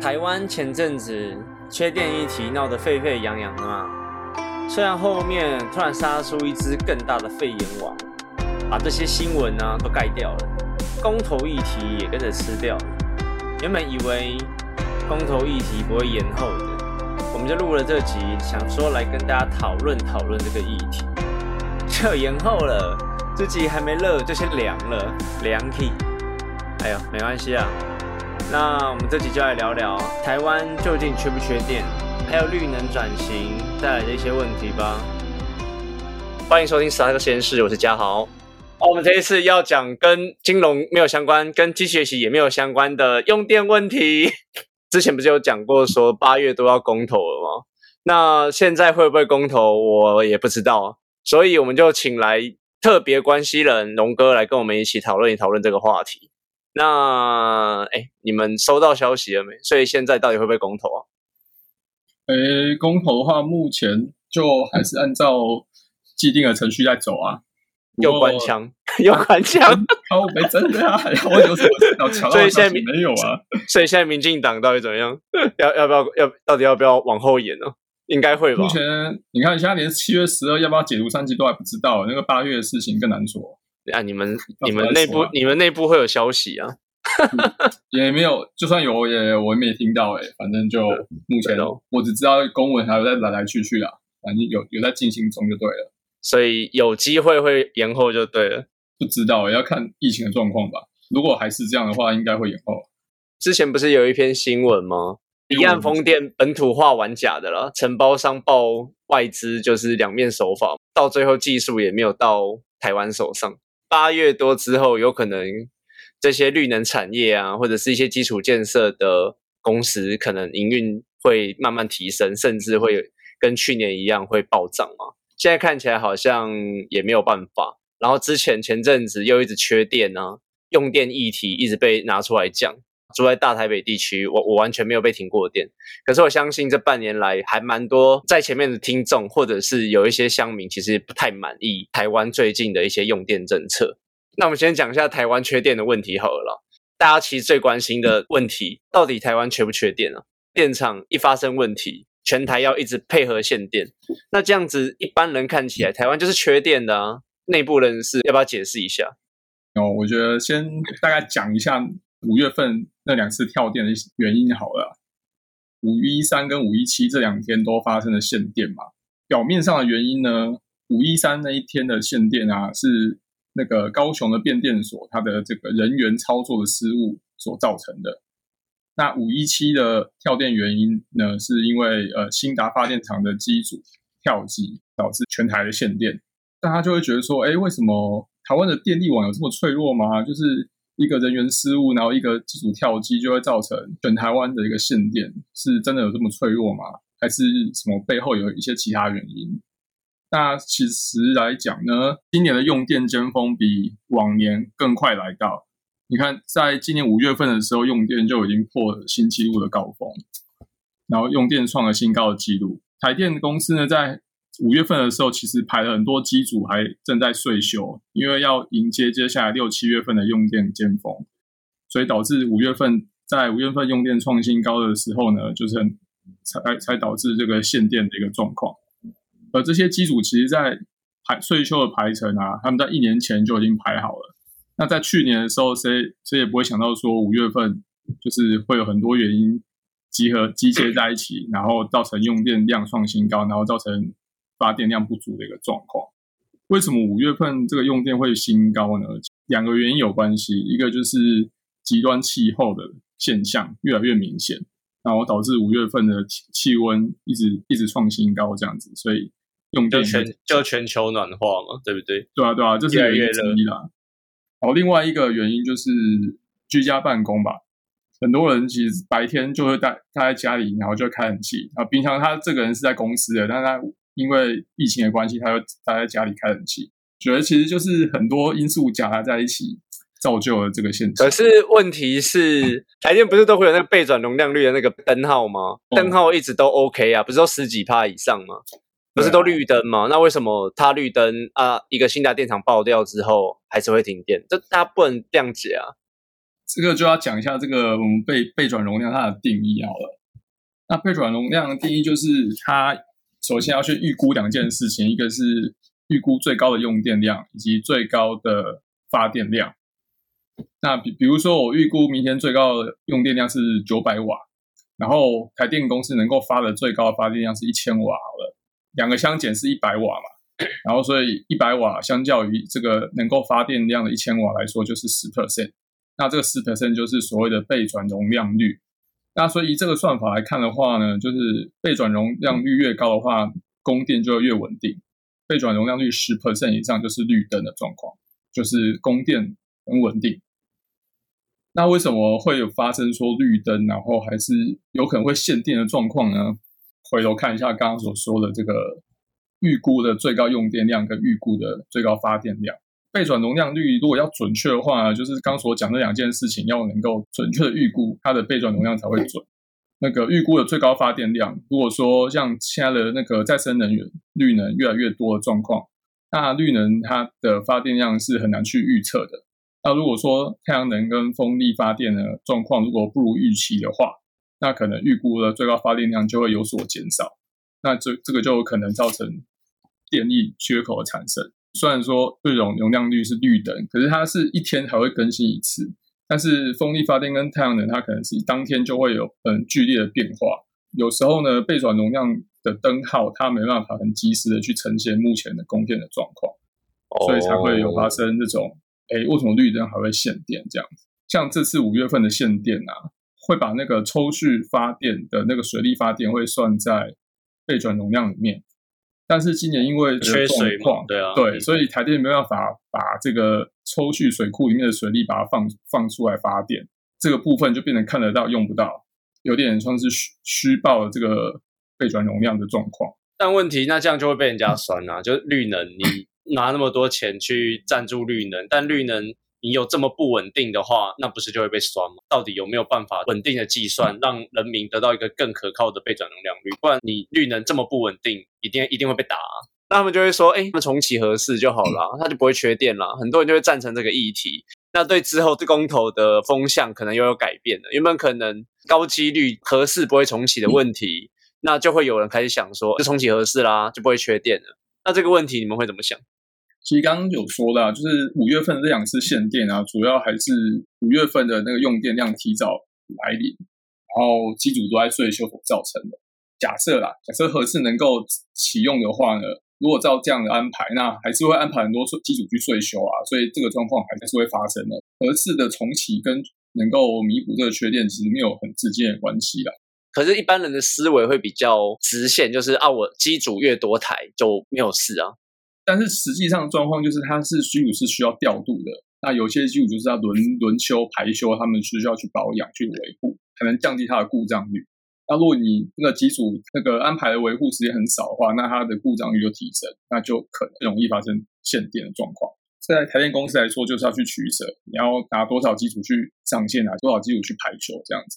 台湾前阵子缺电议题闹得沸沸扬扬的嘛，虽然后面突然杀出一只更大的肺炎王，把这些新闻呢都盖掉了，公投议题也跟着吃掉了。原本以为公投议题不会延后的，我们就录了这集，想说来跟大家讨论讨论这个议题，就延后了。这集还没热就先凉了，凉气。哎呦，没关系啊。那我们这集就来聊聊台湾究竟缺不缺电，还有绿能转型带来的一些问题吧。欢迎收听十二个实验室，我是嘉豪。我们这一次要讲跟金融没有相关、跟机器学习也没有相关的用电问题。之前不是有讲过说八月都要公投了吗？那现在会不会公投，我也不知道。所以我们就请来特别关系人龙哥来跟我们一起讨论一讨论这个话题。那哎，你们收到消息了没？所以现在到底会不会公投啊？哎，公投的话，目前就还是按照既定的程序在走啊。又关枪，又关枪，哦，没真的啊！我有什么要抢？所以现在没有啊。所以现在民进党到底怎么样？要要不要要？到底要不要往后延呢？应该会吧。目前你看，现在连七月十二要不要解读三级都还不知道，那个八月的事情更难说。啊！你们你们内部你们内部会有消息啊？也没有，就算有也我也没听到哎。反正就目前我只知道公文还有在来来去去啊，反正有有在进行中就对了。所以有机会会延后就对了。不知道要看疫情的状况吧。如果还是这样的话，应该会延后。之前不是有一篇新闻吗？离岸风电本土化玩假的了，承包商报外资就是两面手法，到最后技术也没有到台湾手上。八月多之后，有可能这些绿能产业啊，或者是一些基础建设的公司，可能营运会慢慢提升，甚至会跟去年一样会暴涨嘛。现在看起来好像也没有办法。然后之前前阵子又一直缺电啊，用电议题一直被拿出来讲。住在大台北地区，我我完全没有被停过电。可是我相信这半年来还蛮多在前面的听众，或者是有一些乡民，其实不太满意台湾最近的一些用电政策。那我们先讲一下台湾缺电的问题好了。大家其实最关心的问题，到底台湾缺不缺电啊？电厂一发生问题，全台要一直配合限电。那这样子一般人看起来，台湾就是缺电的啊。内部人士要不要解释一下？哦，我觉得先大概讲一下。五月份那两次跳电的原因好了，五一三跟五一七这两天都发生了限电嘛。表面上的原因呢，五一三那一天的限电啊，是那个高雄的变电所它的这个人员操作的失误所造成的。那五一七的跳电原因呢，是因为呃新达发电厂的机组跳机导致全台的限电。大家就会觉得说，哎，为什么台湾的电力网有这么脆弱吗？就是一个人员失误，然后一个机组跳机，就会造成全台湾的一个限电，是真的有这么脆弱吗？还是什么背后有一些其他原因？那其实来讲呢，今年的用电尖峰比往年更快来到。你看，在今年五月份的时候，用电就已经破了新纪录的高峰，然后用电创了新高的纪录。台电公司呢，在五月份的时候，其实排了很多机组还正在岁休，因为要迎接接下来六七月份的用电尖峰，所以导致五月份在五月份用电创新高的时候呢，就是很才才导致这个限电的一个状况。而这些机组其实，在排岁休的排程啊，他们在一年前就已经排好了。那在去年的时候，谁谁也不会想到说五月份就是会有很多原因集合集结在一起，然后造成用电量创新高，然后造成。发电量不足的一个状况，为什么五月份这个用电会新高呢？两个原因有关系，一个就是极端气候的现象越来越明显，然后导致五月份的气温一直一直创新高这样子，所以用电全就全球暖化嘛，对不对？对啊，对啊，这是原因之一啦。好，另外一个原因就是居家办公吧，很多人其实白天就会待待在家里，然后就开冷气啊。平常他这个人是在公司的，但是他因为疫情的关系，他又待在家里开冷气，觉得其实就是很多因素夹杂在一起，造就了这个现象。可是问题是，台电不是都会有那个备转容量率的那个灯号吗？灯号一直都 OK 啊，不是都十几帕以上吗？不是都绿灯吗？那为什么它绿灯啊？一个新达电厂爆掉之后，还是会停电？这大家不能谅解啊！这个就要讲一下这个我们备备转容量它的定义好了。那备转容量的定义就是它首先要去预估两件事情，一个是预估最高的用电量以及最高的发电量。那比比如说我预估明天最高的用电量是九百瓦，然后台电公司能够发的最高的发电量是一千瓦好了，两个相减是一百瓦嘛，然后所以一百瓦相较于这个能够发电量的一千瓦来说就是十 percent。那这个十 percent 就是所谓的备转容量率。那所以这个算法来看的话呢，就是背转容量率越高的话，供电就越稳定。背转容量率十 percent 以上就是绿灯的状况，就是供电很稳定。那为什么会有发生说绿灯，然后还是有可能会限电的状况呢？回头看一下刚刚所说的这个预估的最高用电量跟预估的最高发电量。备转容量率如果要准确的话，就是刚所讲的两件事情要能够准确的预估它的备转容量才会准。那个预估的最高发电量，如果说像现在的那个再生能源绿能越来越多的状况，那绿能它的发电量是很难去预测的。那如果说太阳能跟风力发电的状况如果不如预期的话，那可能预估的最高发电量就会有所减少。那这这个就有可能造成电力缺口的产生。虽然说这种容量率是绿灯，可是它是一天才会更新一次。但是风力发电跟太阳能，它可能是当天就会有很剧烈的变化。有时候呢，备转容量的灯号它没办法很及时的去呈现目前的供电的状况，所以才会有发生这种，哎，为什么绿灯还会限电这样子？像这次五月份的限电啊，会把那个抽蓄发电的那个水力发电会算在备转容量里面。但是今年因为缺水况，对啊，对，所以台电没办法把这个抽蓄水库里面的水力把它放放出来发电，这个部分就变成看得到用不到，有点像是虚虚报这个备转容量的状况。但问题那这样就会被人家酸啊，就是绿能你拿那么多钱去赞助绿能，但绿能。你有这么不稳定的话，那不是就会被刷吗？到底有没有办法稳定的计算，让人民得到一个更可靠的备转容量率？不然你绿能这么不稳定，一定一定会被打。那他们就会说，哎，那重启合适就好了，他就不会缺电了。很多人就会赞成这个议题。那对之后这公投的风向可能又有改变了。原本可能高几率合适不会重启的问题，那就会有人开始想说，就重启合适啦，就不会缺电了。那这个问题你们会怎么想？其实刚刚有说啦，就是五月份这两次限电啊，主要还是五月份的那个用电量提早来临，然后机组都在税休所造成的。假设啦，假设合适能够启用的话呢，如果照这样的安排，那还是会安排很多机组去税休啊，所以这个状况还是会发生的。合适的重启跟能够弥补这个缺电，其实没有很直接的关系啦。可是，一般人的思维会比较直线，就是啊，我机组越多台就没有事啊。但是实际上状况就是，它是机组是需要调度的。那有些机组就是要轮轮休、排休，他们需要去保养、去维护，才能降低它的故障率。那如果你那个机组那个安排的维护时间很少的话，那它的故障率就提升，那就可能容易发生限电的状况。在台电公司来说，就是要去取舍，你要拿多少机组去上线，拿多少机组去排休，这样子。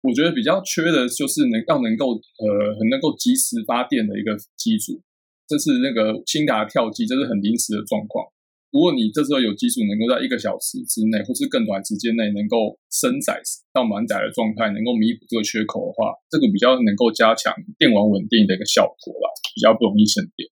我觉得比较缺的就是能要能够呃很能够及时发电的一个机组。这是那个新达跳机，这是很临时的状况。如果你这时候有技术能够在一个小时之内，或是更短时间内能够升载到满载的状态，能够弥补这个缺口的话，这个比较能够加强电网稳定的一个效果啦，比较不容易限电。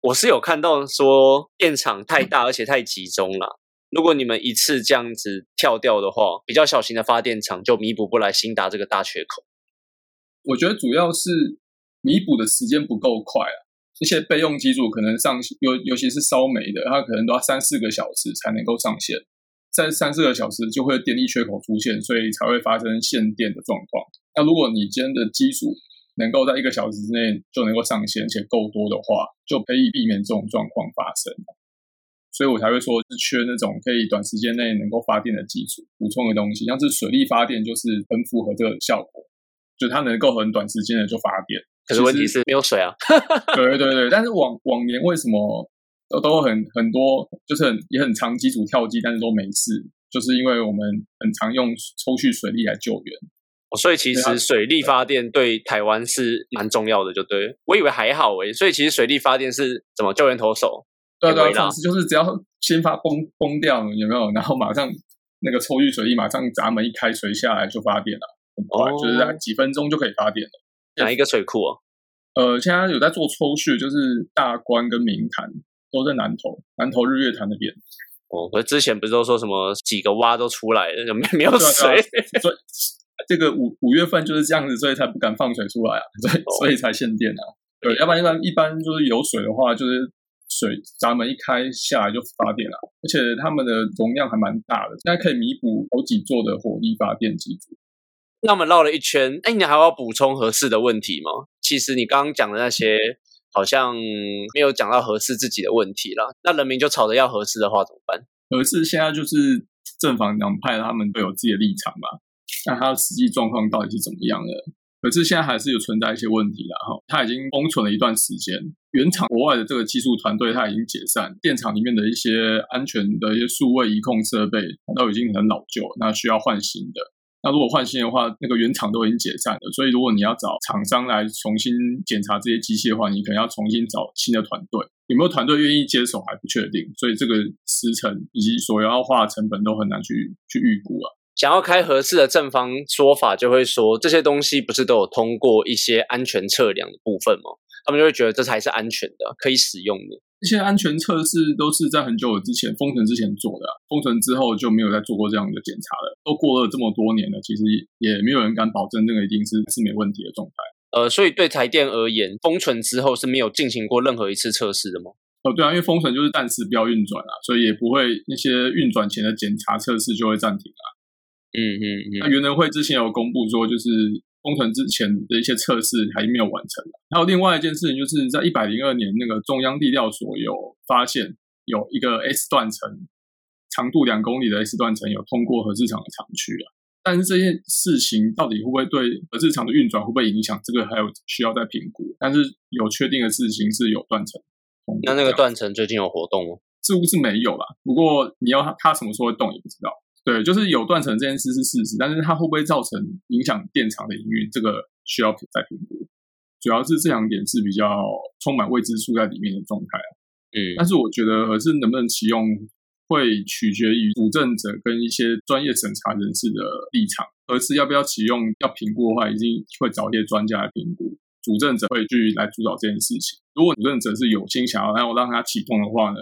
我是有看到说电厂太大而且太集中了，如果你们一次这样子跳掉的话，比较小型的发电厂就弥补不来新达这个大缺口。我觉得主要是弥补的时间不够快啊。这些备用机组可能上尤尤其是烧煤的，它可能都要三四个小时才能够上线，在三四个小时就会电力缺口出现，所以才会发生限电的状况。那如果你今天的机组能够在一个小时之内就能够上线，且够多的话，就可以避免这种状况发生。所以我才会说是缺那种可以短时间内能够发电的机组补充的东西，像是水力发电就是很符合这个效果，就它能够很短时间的就发电。可是问题是没有水啊！对对对，但是往往年为什么都都很很多，就是很也很常机组跳机，但是都没事，就是因为我们很常用抽蓄水力来救援。所以其实水力发电对台湾是蛮重要的，就对我以为还好诶。所以其实水力发电是怎么救援投手？对对，就是只要先发崩崩掉有没有？然后马上那个抽蓄水力马上闸门一开，水下来就发电了，很快，就是在几分钟就可以发电了。哪一个水库啊？呃，现在有在做抽蓄，就是大关跟明潭都在南投，南投日月潭那边。哦，可之前不是都说什么几个洼都出来了，没没有水？所以这个五五月份就是这样子，所以才不敢放水出来啊，所以所以才限电啊。对，要不然一般一般就是有水的话，就是水闸门一开下来就发电了，而且他们的容量还蛮大的，现在可以弥补好几座的火力发电机组。那我们绕了一圈，哎，你还要补充合适的问题吗？其实你刚刚讲的那些好像没有讲到合适自己的问题了。那人民就吵着要合适的话怎么办？合适现在就是正反两派他们都有自己的立场嘛，那他实际状况到底是怎么样的？可是现在还是有存在一些问题的哈，它已经封存了一段时间，原厂国外的这个技术团队它已经解散，电厂里面的一些安全的一些数位仪控设备都已经很老旧，那需要换新的。那如果换新的话，那个原厂都已经解散了，所以如果你要找厂商来重新检查这些机器的话，你可能要重新找新的团队，有没有团队愿意接手还不确定，所以这个时程以及所要花的成本都很难去去预估啊。想要开合适的正方说法，就会说这些东西不是都有通过一些安全测量的部分吗？他们就会觉得这才是安全的，可以使用的。一些安全测试都是在很久之前封存之前做的，封存之后就没有再做过这样的检查了。都过了这么多年了，其实也没有人敢保证这个一定是是没问题的状态。呃，所以对台电而言，封存之后是没有进行过任何一次测试的吗？哦，对啊，因为封存就是暂时不要运转啊，所以也不会那些运转前的检查测试就会暂停啊。嗯嗯嗯，那原能会之前有公布说，就是封存之前的一些测试还没有完成。还有另外一件事情，就是在一百零二年，那个中央地调所有发现有一个 S 断层，长度两公里的 S 断层有通过核市场的厂区啊。但是这件事情到底会不会对核市场的运转会不会影响，这个还有需要再评估。但是有确定的事情是有断层。那那个断层最近有活动吗？似乎是没有啦。不过你要它它什么时候会动也不知道。对，就是有断层这件事是事实，但是它会不会造成影响电厂的营运，这个需要再评估。主要是这两点是比较充满未知数在里面的状态啊。嗯，但是我觉得核是能不能启用，会取决于主政者跟一些专业审查人士的立场。核是要不要启用，要评估的话，一定会找一些专家来评估。主政者会去来主导这件事情。如果主政者是有心想要让我让它启动的话呢，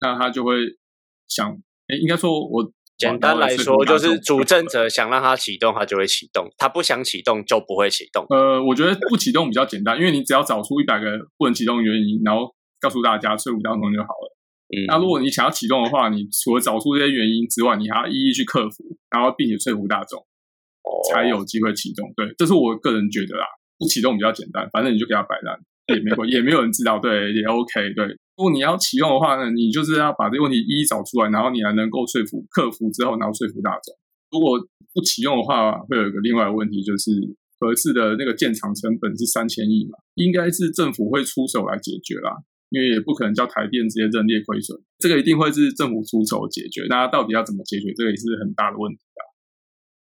那他就会想，哎，应该说我。简单来说，就是主政者想让它启动，它就会启动；它不想启动，就不会启动。呃，我觉得不启动比较简单，因为你只要找出一百个不能启动的原因，然后告诉大家，说服当中就好了。嗯，那如果你想要启动的话，你除了找出这些原因之外，你还要一一去克服，然后并且说服大众，才有机会启动。对，这是我个人觉得啦，不启动比较简单，反正你就给它摆烂，也没关，也没有人知道，对，也 OK，对。如果你要启用的话呢，你就是要把这个问题一一找出来，然后你还能够说服、客服之后，然后说服大众。如果不启用的话，会有一个另外的问题，就是合适的那个建厂成本是三千亿嘛，应该是政府会出手来解决啦，因为也不可能叫台电直接认列亏损，这个一定会是政府出手解决。那到底要怎么解决，这个也是很大的问题啊。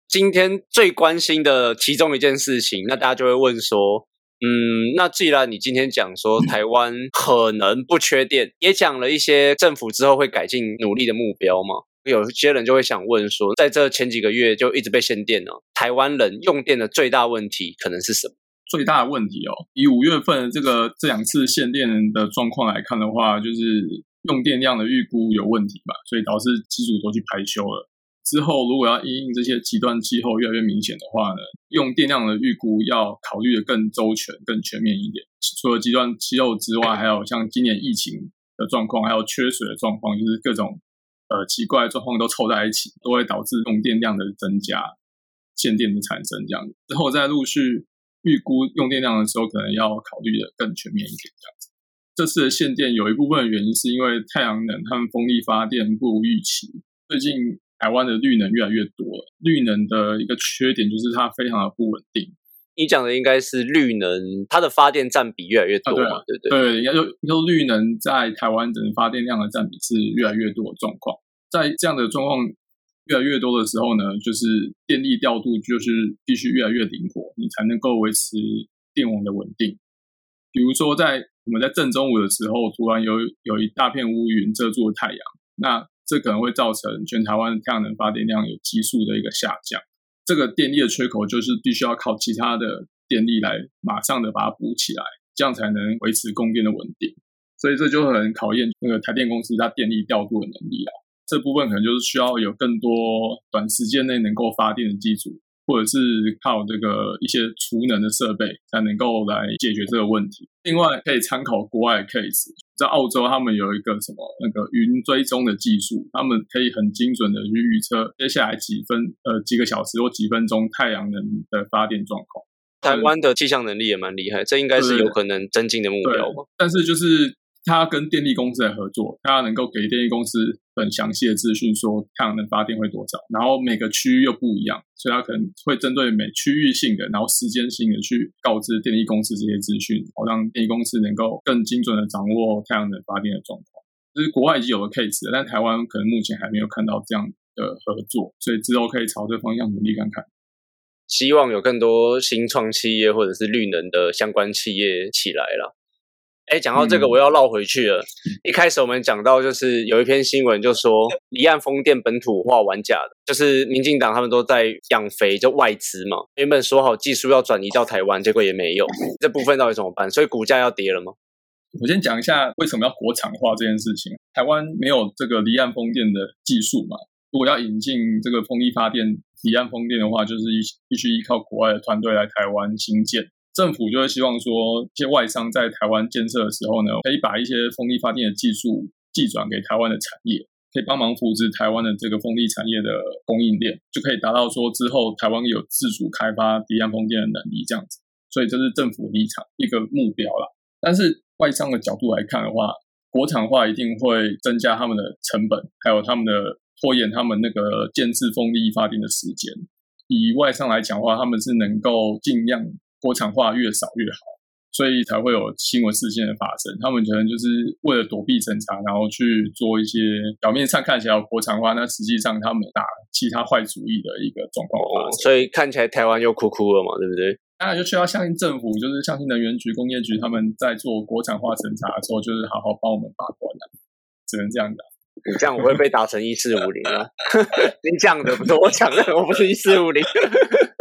今天最关心的其中一件事情，那大家就会问说。嗯，那既然你今天讲说台湾可能不缺电，也讲了一些政府之后会改进努力的目标嘛，有些人就会想问说，在这前几个月就一直被限电了，台湾人用电的最大问题可能是什么？最大的问题哦，以五月份这个这两次限电的状况来看的话，就是用电量的预估有问题吧，所以导致机组都去排休了。之后，如果要因应这些极端气候越来越明显的话呢，用电量的预估要考虑的更周全、更全面一点。除了极端气候之外，还有像今年疫情的状况，还有缺水的状况，就是各种呃奇怪的状况都凑在一起，都会导致用电量的增加、限电的产生。这样之后再陆续预估用电量的时候，可能要考虑的更全面一点。这样子，这次的限电有一部分的原因是因为太阳能和风力发电不如预期，最近。台湾的绿能越来越多了，绿能的一个缺点就是它非常的不稳定。你讲的应该是绿能，它的发电占比越来越多嘛？对对对，应该就就绿能在台湾整个发电量的占比是越来越多的状况。在这样的状况越来越多的时候呢，就是电力调度就是必须越来越灵活，你才能够维持电网的稳定。比如说，在我们在正中午的时候，突然有有一大片乌云遮住了太阳，那这可能会造成全台湾太阳能发电量有急速的一个下降。这个电力的缺口就是必须要靠其他的电力来马上的把它补起来，这样才能维持供电的稳定。所以这就很考验那个台电公司它电力调度的能力啊。这部分可能就是需要有更多短时间内能够发电的机组。或者是靠这个一些储能的设备才能够来解决这个问题。另外，可以参考国外的 case，在澳洲他们有一个什么那个云追踪的技术，他们可以很精准的去预测接下来几分呃几个小时或几分钟太阳能的发电状况。台湾的气象能力也蛮厉害，这应该是有可能增进的目标吧？但是就是。他跟电力公司来合作，他能够给电力公司很详细的资讯，说太阳能发电会多少，然后每个区域又不一样，所以他可能会针对每区域性的，然后时间性的去告知电力公司这些资讯，好让电力公司能够更精准的掌握太阳能发电的状况。就是国外已经有了 case，但台湾可能目前还没有看到这样的合作，所以之后可以朝这方向努力看看。希望有更多新创企业或者是绿能的相关企业起来了。哎，讲到这个，我要绕回去了。一开始我们讲到，就是有一篇新闻，就说离岸风电本土化玩假的，就是民进党他们都在养肥，就外资嘛。原本说好技术要转移到台湾，结果也没有。这部分到底怎么办？所以股价要跌了吗？我先讲一下为什么要国产化这件事情。台湾没有这个离岸风电的技术嘛？如果要引进这个风力发电、离岸风电的话，就是必须依靠国外的团队来台湾新建。政府就会希望说，一些外商在台湾建设的时候呢，可以把一些风力发电的技术寄转给台湾的产业，可以帮忙扶持台湾的这个风力产业的供应链，就可以达到说之后台湾有自主开发离岸风电的能力这样子。所以这是政府立场一个目标啦。但是外商的角度来看的话，国产化一定会增加他们的成本，还有他们的拖延他们那个建制风力发电的时间。以外商来讲的话，他们是能够尽量。国产化越少越好，所以才会有新闻事件的发生。他们可能就是为了躲避审查，然后去做一些表面上看起来国产化，那实际上他们打其他坏主意的一个状况发生。所以看起来台湾又哭哭了嘛，对不对？当然就需要相信政府，就是相信能源局、工业局他们在做国产化审查的时候，就是好好帮我们把关的，只能这样讲。你这样我会被打成一四五零啊！你讲的不是我讲的，我不是一四五零。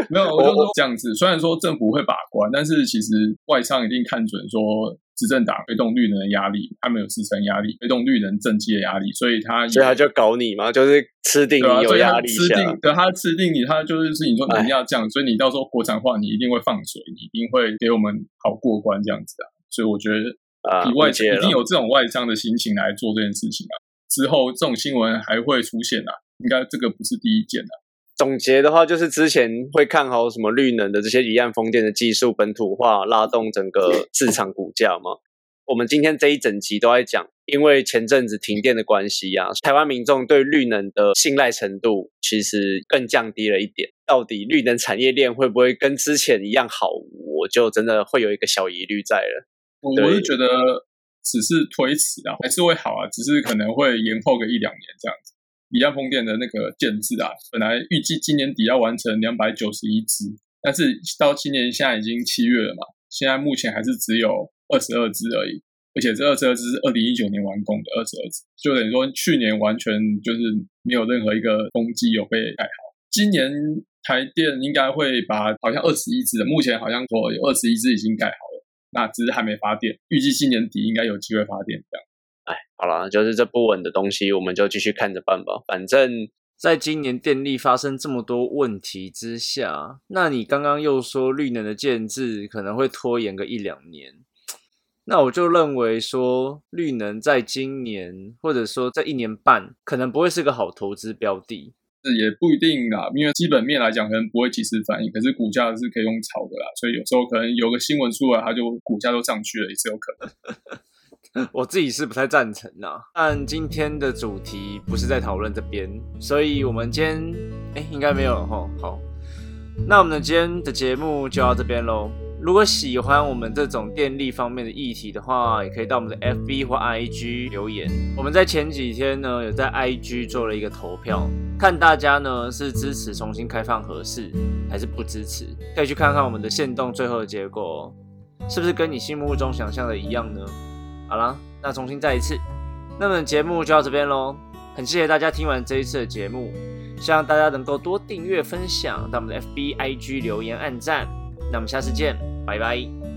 没有，我就说这样子。虽然说政府会把关，但是其实外商一定看准说执政党被动绿能的压力，他们有支撑压力，被动绿能政绩的压力，所以他所以他就搞你嘛，就是吃定你有压力吃定对他吃定你，他就是是你说你要这样，所以你到时候国产化，你一定会放水，你一定会给我们好过关这样子啊。所以我觉得啊，外界一定有这种外商的心情来做这件事情啊。之后这种新闻还会出现啊，应该这个不是第一件啊。总结的话，就是之前会看好什么绿能的这些离岸风电的技术本土化，拉动整个市场股价嘛？我们今天这一整集都在讲，因为前阵子停电的关系啊，台湾民众对绿能的信赖程度其实更降低了一点。到底绿能产业链会不会跟之前一样好？我就真的会有一个小疑虑在了。我是觉得。只是推迟啊，还是会好啊，只是可能会延后个一两年这样子。离岸风电的那个建制啊，本来预计今年底要完成两百九十一只，但是到今年现在已经七月了嘛，现在目前还是只有二十二只而已，而且这二十二只是二零一九年完工的二十二只，就等于说去年完全就是没有任何一个风机有被盖好。今年台电应该会把好像二十一只，目前好像说有二十一只已经盖好。那只是还没发电，预计今年底应该有机会发电。这样，哎，好了，就是这不稳的东西，我们就继续看着办吧。反正在今年电力发生这么多问题之下，那你刚刚又说绿能的建制可能会拖延个一两年，那我就认为说绿能在今年或者说在一年半，可能不会是个好投资标的。也不一定啦，因为基本面来讲可能不会及时反应，可是股价是可以用炒的啦，所以有时候可能有个新闻出来，它就股价都上去了，也是有可能。我自己是不太赞成呐，但今天的主题不是在讨论这边，所以我们今天哎应该没有吼。好，那我们今天的节目就到这边喽。如果喜欢我们这种电力方面的议题的话，也可以到我们的 FB 或 IG 留言。我们在前几天呢，有在 IG 做了一个投票，看大家呢是支持重新开放合适，还是不支持。可以去看看我们的线动最后的结果，是不是跟你心目中想象的一样呢？好啦，那重新再一次，那么节目就到这边喽。很谢谢大家听完这一次的节目，希望大家能够多订阅、分享，到我们的 FB、IG 留言、按赞。那我们下次见，拜拜。